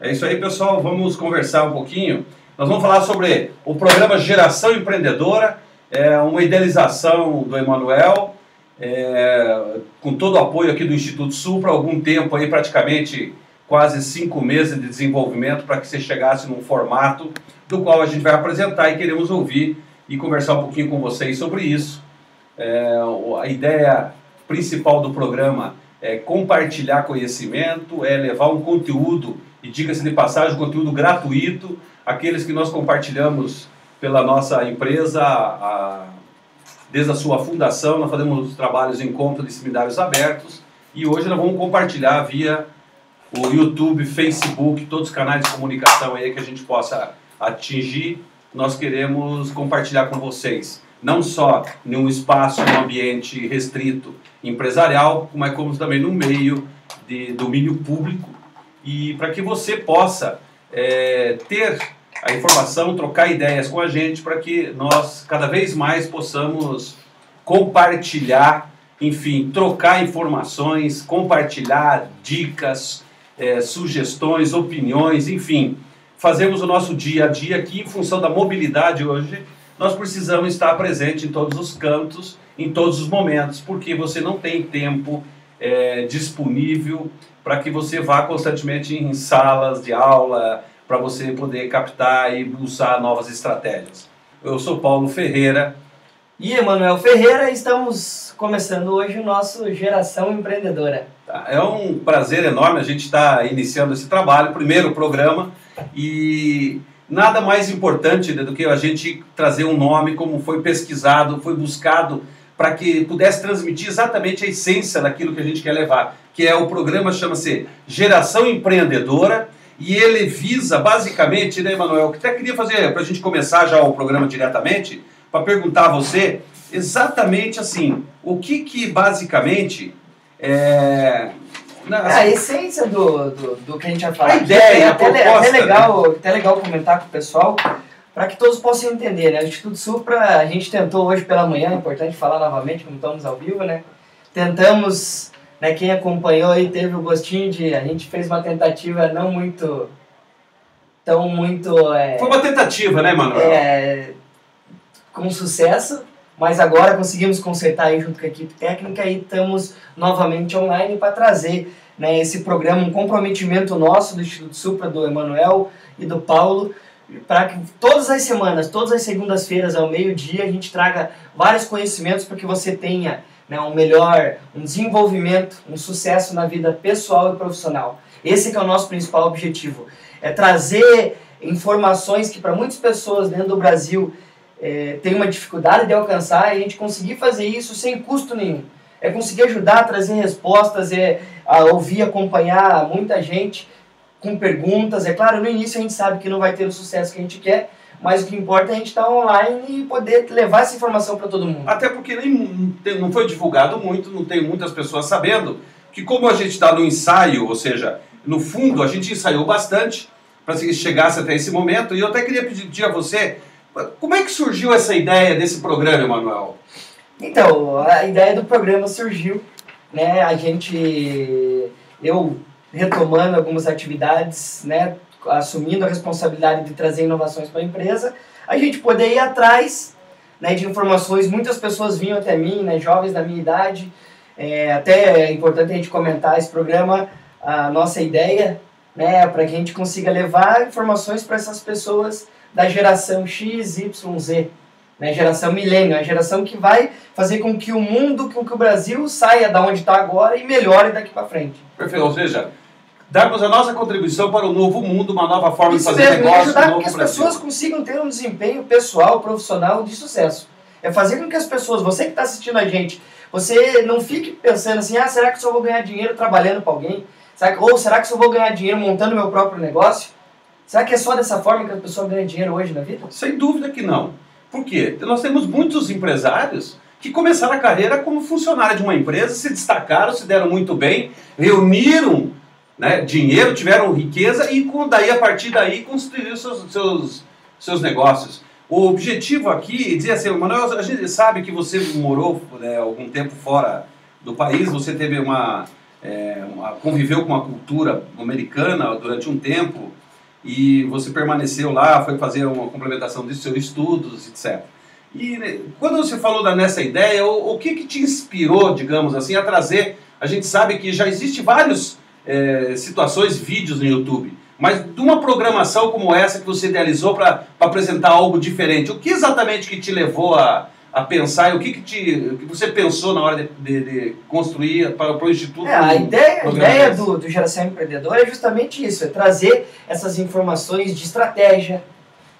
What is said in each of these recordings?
É isso aí, pessoal. Vamos conversar um pouquinho. Nós vamos falar sobre o programa Geração Empreendedora, é uma idealização do Emanuel, é, com todo o apoio aqui do Instituto Sul, para algum tempo aí, praticamente quase cinco meses de desenvolvimento, para que você chegasse num formato do qual a gente vai apresentar e queremos ouvir e conversar um pouquinho com vocês sobre isso. É, a ideia principal do programa é compartilhar conhecimento, é levar um conteúdo, e diga-se de passagem, um conteúdo gratuito, aqueles que nós compartilhamos pela nossa empresa, a, desde a sua fundação, nós fazemos trabalhos em conta de seminários abertos, e hoje nós vamos compartilhar via o YouTube, Facebook, todos os canais de comunicação aí que a gente possa atingir, nós queremos compartilhar com vocês não só em um espaço, num ambiente restrito empresarial, mas como também no meio de domínio público e para que você possa é, ter a informação, trocar ideias com a gente para que nós cada vez mais possamos compartilhar, enfim, trocar informações, compartilhar dicas, é, sugestões, opiniões, enfim, fazemos o nosso dia a dia aqui em função da mobilidade hoje. Nós precisamos estar presente em todos os cantos, em todos os momentos, porque você não tem tempo é, disponível para que você vá constantemente em salas de aula, para você poder captar e usar novas estratégias. Eu sou Paulo Ferreira. E Emanuel Ferreira, estamos começando hoje o nosso Geração Empreendedora. Tá, é um prazer enorme a gente estar tá iniciando esse trabalho, primeiro programa, e nada mais importante né, do que a gente trazer um nome como foi pesquisado, foi buscado para que pudesse transmitir exatamente a essência daquilo que a gente quer levar, que é o programa chama-se Geração Empreendedora e ele visa basicamente, né, Emanuel, que até queria fazer para a gente começar já o programa diretamente, para perguntar a você exatamente assim, o que que basicamente é, não, assim, a essência do, do, do, que a gente vai falar. A ideia, é até, proposta, até, legal, né? até legal comentar com o pessoal, para que todos possam entender. Né? O Instituto Supra, a gente tentou hoje pela manhã, é importante falar novamente, como estamos ao vivo, né? Tentamos, né, quem acompanhou aí teve o gostinho de. A gente fez uma tentativa não muito. tão muito. É, Foi uma tentativa, né, Manuel? É, com sucesso mas agora conseguimos consertar aí junto com a equipe técnica e estamos novamente online para trazer né, esse programa, um comprometimento nosso do Instituto Supra, do Emanuel e do Paulo, para que todas as semanas, todas as segundas-feiras ao meio-dia, a gente traga vários conhecimentos para que você tenha né, um melhor, um desenvolvimento, um sucesso na vida pessoal e profissional. Esse é o nosso principal objetivo, é trazer informações que para muitas pessoas dentro do Brasil é, tem uma dificuldade de alcançar e a gente conseguir fazer isso sem custo nenhum. É conseguir ajudar a trazer respostas, é a ouvir, acompanhar muita gente com perguntas. É claro, no início a gente sabe que não vai ter o sucesso que a gente quer, mas o que importa é a gente estar online e poder levar essa informação para todo mundo. Até porque nem, não foi divulgado muito, não tem muitas pessoas sabendo que como a gente está no ensaio, ou seja, no fundo a gente ensaiou bastante para que chegasse até esse momento, e eu até queria pedir a você como é que surgiu essa ideia desse programa, Emanuel? Então, a ideia do programa surgiu, né? A gente, eu retomando algumas atividades, né? Assumindo a responsabilidade de trazer inovações para a empresa, a gente poder ir atrás né, de informações. Muitas pessoas vinham até mim, né? Jovens da minha idade. É, até é importante a gente comentar esse programa, a nossa ideia, né? Para que a gente consiga levar informações para essas pessoas da geração X, Y, Z, né? geração milênio, a geração que vai fazer com que o mundo, com que o Brasil saia da onde está agora e melhore daqui para frente. Perfeito, ou seja, darmos a nossa contribuição para o novo mundo, uma nova forma Isso de fazer mesmo, negócio, ajudar um com que as Brasil. pessoas consigam ter um desempenho pessoal, profissional de sucesso. É fazer com que as pessoas, você que está assistindo a gente, você não fique pensando assim, ah, será que eu só vou ganhar dinheiro trabalhando para alguém? Ou será que eu só vou ganhar dinheiro montando meu próprio negócio? Será que é só dessa forma que a pessoa ganha dinheiro hoje na vida? Sem dúvida que não. Por quê? Nós temos muitos empresários que começaram a carreira como funcionário de uma empresa, se destacaram, se deram muito bem, reuniram né, dinheiro, tiveram riqueza e daí a partir daí construíram seus, seus, seus negócios. O objetivo aqui dizer assim, Manuel, a gente sabe que você morou né, algum tempo fora do país, você teve uma é, conviveu com uma cultura americana durante um tempo e você permaneceu lá, foi fazer uma complementação dos seus estudos, etc. E né, quando você falou da, nessa ideia, o, o, que, que te inspirou, digamos assim, a trazer? A gente sabe que já existe várias é, situações, vídeos no YouTube, mas de uma programação como essa que você idealizou para apresentar algo diferente, o que exatamente que te levou a, a pensar e o que, que, te, o que você pensou na hora de, de, de construir para, para o Instituto? É, a ideia, a ideia do, do Geração Empreendedora é justamente isso, é trazer essas informações de estratégia,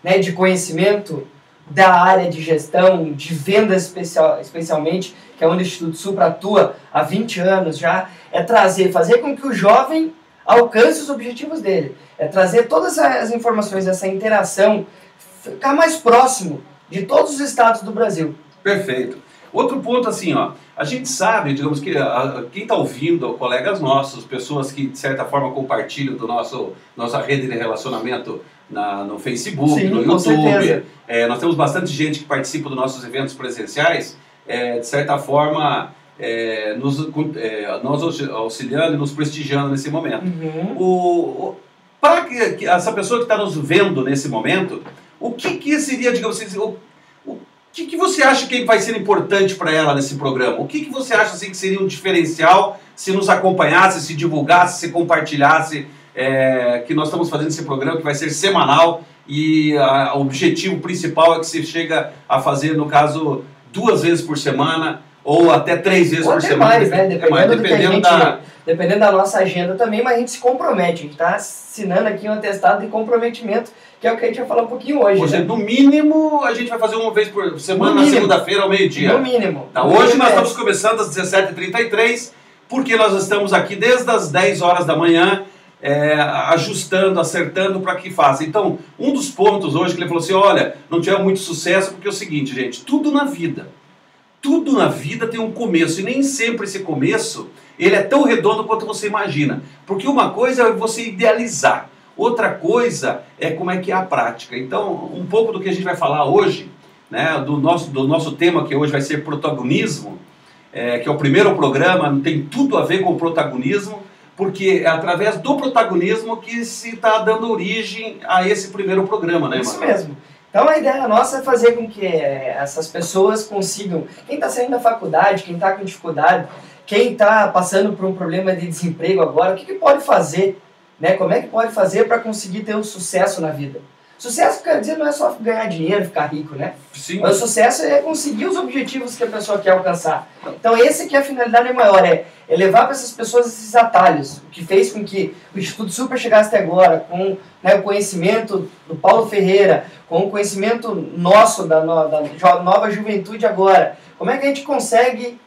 né, de conhecimento da área de gestão, de vendas especial, especialmente, que é onde o Instituto Supra atua há 20 anos já, é trazer, fazer com que o jovem alcance os objetivos dele. É trazer todas as informações, essa interação, ficar mais próximo de todos os estados do Brasil. Perfeito. Outro ponto assim, ó, a gente sabe, digamos que a, a, quem está ouvindo, colegas nossos, pessoas que de certa forma compartilham do nosso nossa rede de relacionamento na, no Facebook, Sim, no YouTube, é, nós temos bastante gente que participa dos nossos eventos presenciais, é, de certa forma é, nos, é, nos auxiliando e nos prestigiando nesse momento. Uhum. O, o para essa pessoa que está nos vendo nesse momento, o que, que seria, digamos assim, o, que, que você acha que vai ser importante para ela nesse programa? O que, que você acha assim, que seria um diferencial se nos acompanhasse, se divulgasse, se compartilhasse é, que nós estamos fazendo esse programa que vai ser semanal e o objetivo principal é que se chega a fazer, no caso, duas vezes por semana ou até três vezes ou por semana. Mais, né? Dependendo, mais, dependendo gente, da... dependendo da nossa agenda também, mas a gente se compromete. A gente está assinando aqui um atestado de comprometimento que é o que a gente vai falar um pouquinho hoje. Ou seja, né? no mínimo, a gente vai fazer uma vez por semana, na segunda-feira ao meio-dia. No mínimo. Tá, hoje nós estamos começando às 17h33, porque nós estamos aqui desde as 10 horas da manhã, é, ajustando, acertando para que faça. Então, um dos pontos hoje que ele falou assim: olha, não tiver muito sucesso, porque é o seguinte, gente, tudo na vida. Tudo na vida tem um começo, e nem sempre esse começo ele é tão redondo quanto você imagina. Porque uma coisa é você idealizar. Outra coisa é como é que é a prática. Então, um pouco do que a gente vai falar hoje, né, do, nosso, do nosso tema que hoje vai ser protagonismo, é, que é o primeiro programa, tem tudo a ver com o protagonismo, porque é através do protagonismo que se está dando origem a esse primeiro programa, né, Isso mesmo. Então a ideia nossa é fazer com que é, essas pessoas consigam, quem está saindo da faculdade, quem está com dificuldade, quem está passando por um problema de desemprego agora, o que, que pode fazer né? Como é que pode fazer para conseguir ter um sucesso na vida? Sucesso, quer dizer, não é só ganhar dinheiro, ficar rico, né? Sim. Mas o sucesso é conseguir os objetivos que a pessoa quer alcançar. Então, esse que é a finalidade maior, é, é levar para essas pessoas esses atalhos, o que fez com que o Instituto Super chegasse até agora, com né, o conhecimento do Paulo Ferreira, com o conhecimento nosso da, da nova juventude agora. Como é que a gente consegue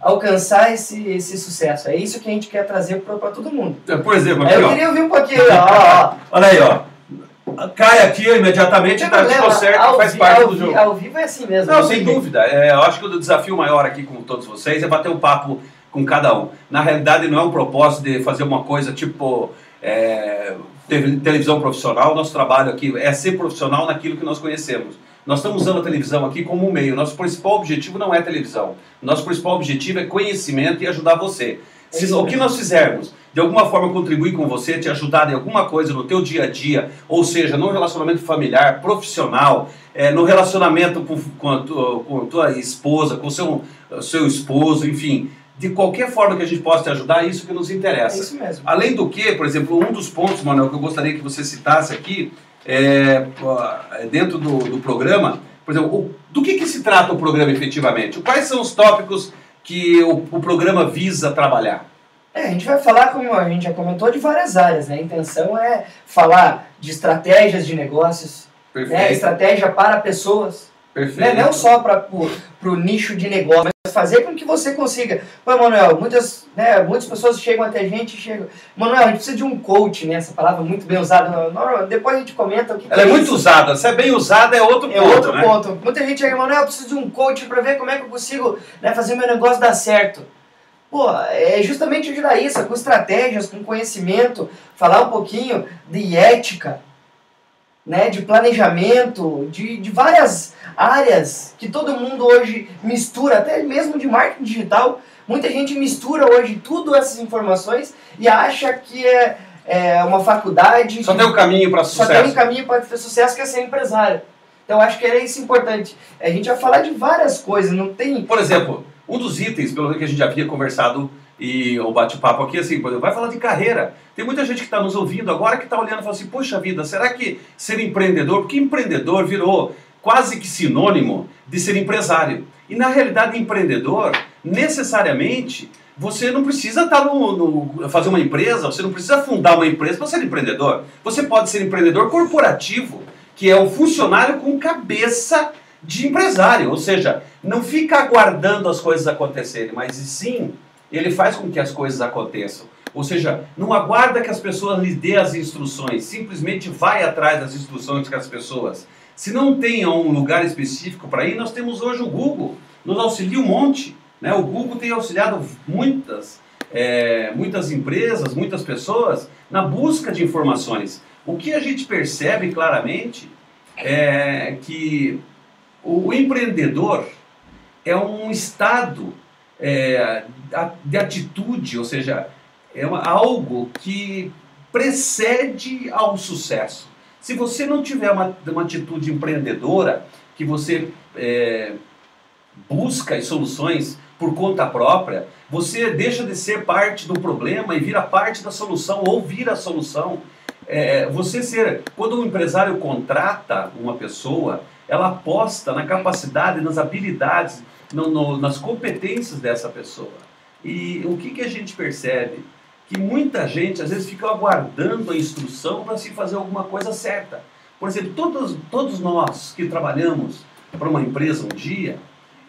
alcançar esse, esse sucesso. É isso que a gente quer trazer para todo mundo. É, por exemplo, aqui, Eu queria ouvir um pouquinho. ó, Olha aí, ó. Cai aqui imediatamente e tá tipo certo, faz parte ao do jogo. Ao vivo é assim mesmo. Não, sem dúvida. É, eu acho que o desafio maior aqui com todos vocês é bater um papo com cada um. Na realidade, não é um propósito de fazer uma coisa tipo é, televisão profissional. Nosso trabalho aqui é ser profissional naquilo que nós conhecemos. Nós estamos usando a televisão aqui como um meio. Nosso principal objetivo não é televisão. Nosso principal objetivo é conhecimento e ajudar você. Se, o que nós fizermos, de alguma forma contribuir com você, te ajudar em alguma coisa no teu dia a dia, ou seja, no relacionamento familiar, profissional, é, no relacionamento com, com, a tua, com, a tua, esposa, com o seu, seu esposo, enfim, de qualquer forma que a gente possa te ajudar, é isso que nos interessa. É isso mesmo. Além do que, por exemplo, um dos pontos, Manuel, que eu gostaria que você citasse aqui, é, dentro do, do, programa, por exemplo, do que, que, se trata o programa efetivamente? Quais são os tópicos que o, o, programa visa trabalhar? É, a gente vai falar, como a gente já comentou, de várias áreas. Né? A intenção é falar de estratégias de negócios, né? estratégia para pessoas, né? não só para o nicho de negócio, fazer com que você consiga. Pô, Manuel, muitas, né, muitas pessoas chegam até a gente e chegam. Manuel, a gente precisa de um coach, né? Essa palavra muito bem usada. Depois a gente comenta o que Ela é, é muito usada. Se é bem usada, é outro é ponto. É outro né? ponto. Muita gente chega, Manuel, eu preciso de um coach para ver como é que eu consigo né, fazer meu negócio dar certo. Pô, é justamente ajudar isso, com estratégias, com conhecimento, falar um pouquinho de ética, né, de planejamento, de, de várias áreas que todo mundo hoje mistura, até mesmo de marketing digital, muita gente mistura hoje tudo essas informações e acha que é, é uma faculdade. Só tem um caminho para sucesso. Só tem um caminho para ter sucesso que é ser empresário. Então acho que era isso importante. A gente vai falar de várias coisas, não tem. Por exemplo, um dos itens, pelo que a gente já havia conversado e o bate-papo aqui, assim, vai falar de carreira. Tem muita gente que está nos ouvindo agora que está olhando e fala assim, poxa vida, será que ser empreendedor, porque empreendedor virou quase que sinônimo de ser empresário. E na realidade, empreendedor, necessariamente, você não precisa estar no, no, fazer uma empresa, você não precisa fundar uma empresa para ser empreendedor. Você pode ser empreendedor corporativo, que é um funcionário com cabeça de empresário, ou seja, não fica aguardando as coisas acontecerem, mas sim ele faz com que as coisas aconteçam. Ou seja, não aguarda que as pessoas lhe dê as instruções, simplesmente vai atrás das instruções que as pessoas. Se não tem um lugar específico para ir, nós temos hoje o Google, nos auxilia um monte. Né? O Google tem auxiliado muitas, é, muitas empresas, muitas pessoas na busca de informações. O que a gente percebe claramente é que o empreendedor é um estado é, de atitude, ou seja, é algo que precede ao sucesso. Se você não tiver uma, uma atitude empreendedora, que você é, busca as soluções por conta própria, você deixa de ser parte do problema e vira parte da solução ou vira a solução. É, você ser, quando um empresário contrata uma pessoa, ela aposta na capacidade, nas habilidades, no, no, nas competências dessa pessoa. E o que, que a gente percebe? Que muita gente às vezes fica aguardando a instrução para se fazer alguma coisa certa. Por exemplo, todos, todos nós que trabalhamos para uma empresa um dia,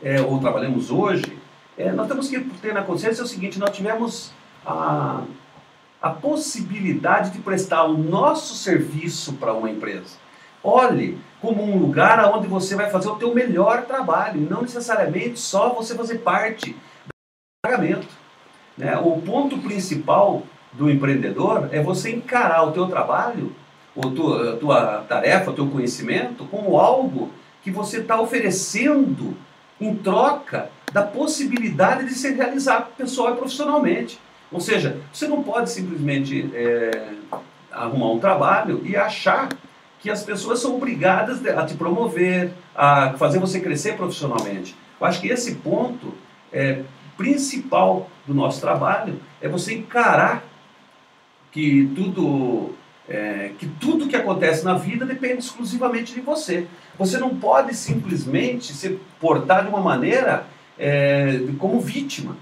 é, ou trabalhamos hoje, é, nós temos que ter na consciência o seguinte: nós tivemos a, a possibilidade de prestar o nosso serviço para uma empresa. Olhe como um lugar onde você vai fazer o teu melhor trabalho, não necessariamente só você fazer parte do pagamento. Né? O ponto principal do empreendedor é você encarar o teu trabalho, a tua, a tua tarefa, o teu conhecimento, como algo que você está oferecendo em troca da possibilidade de se realizar pessoal e profissionalmente. Ou seja, você não pode simplesmente é, arrumar um trabalho e achar que as pessoas são obrigadas a te promover, a fazer você crescer profissionalmente. Eu acho que esse ponto é, principal do nosso trabalho é você encarar que tudo é, que tudo que acontece na vida depende exclusivamente de você. Você não pode simplesmente se portar de uma maneira é, como vítima.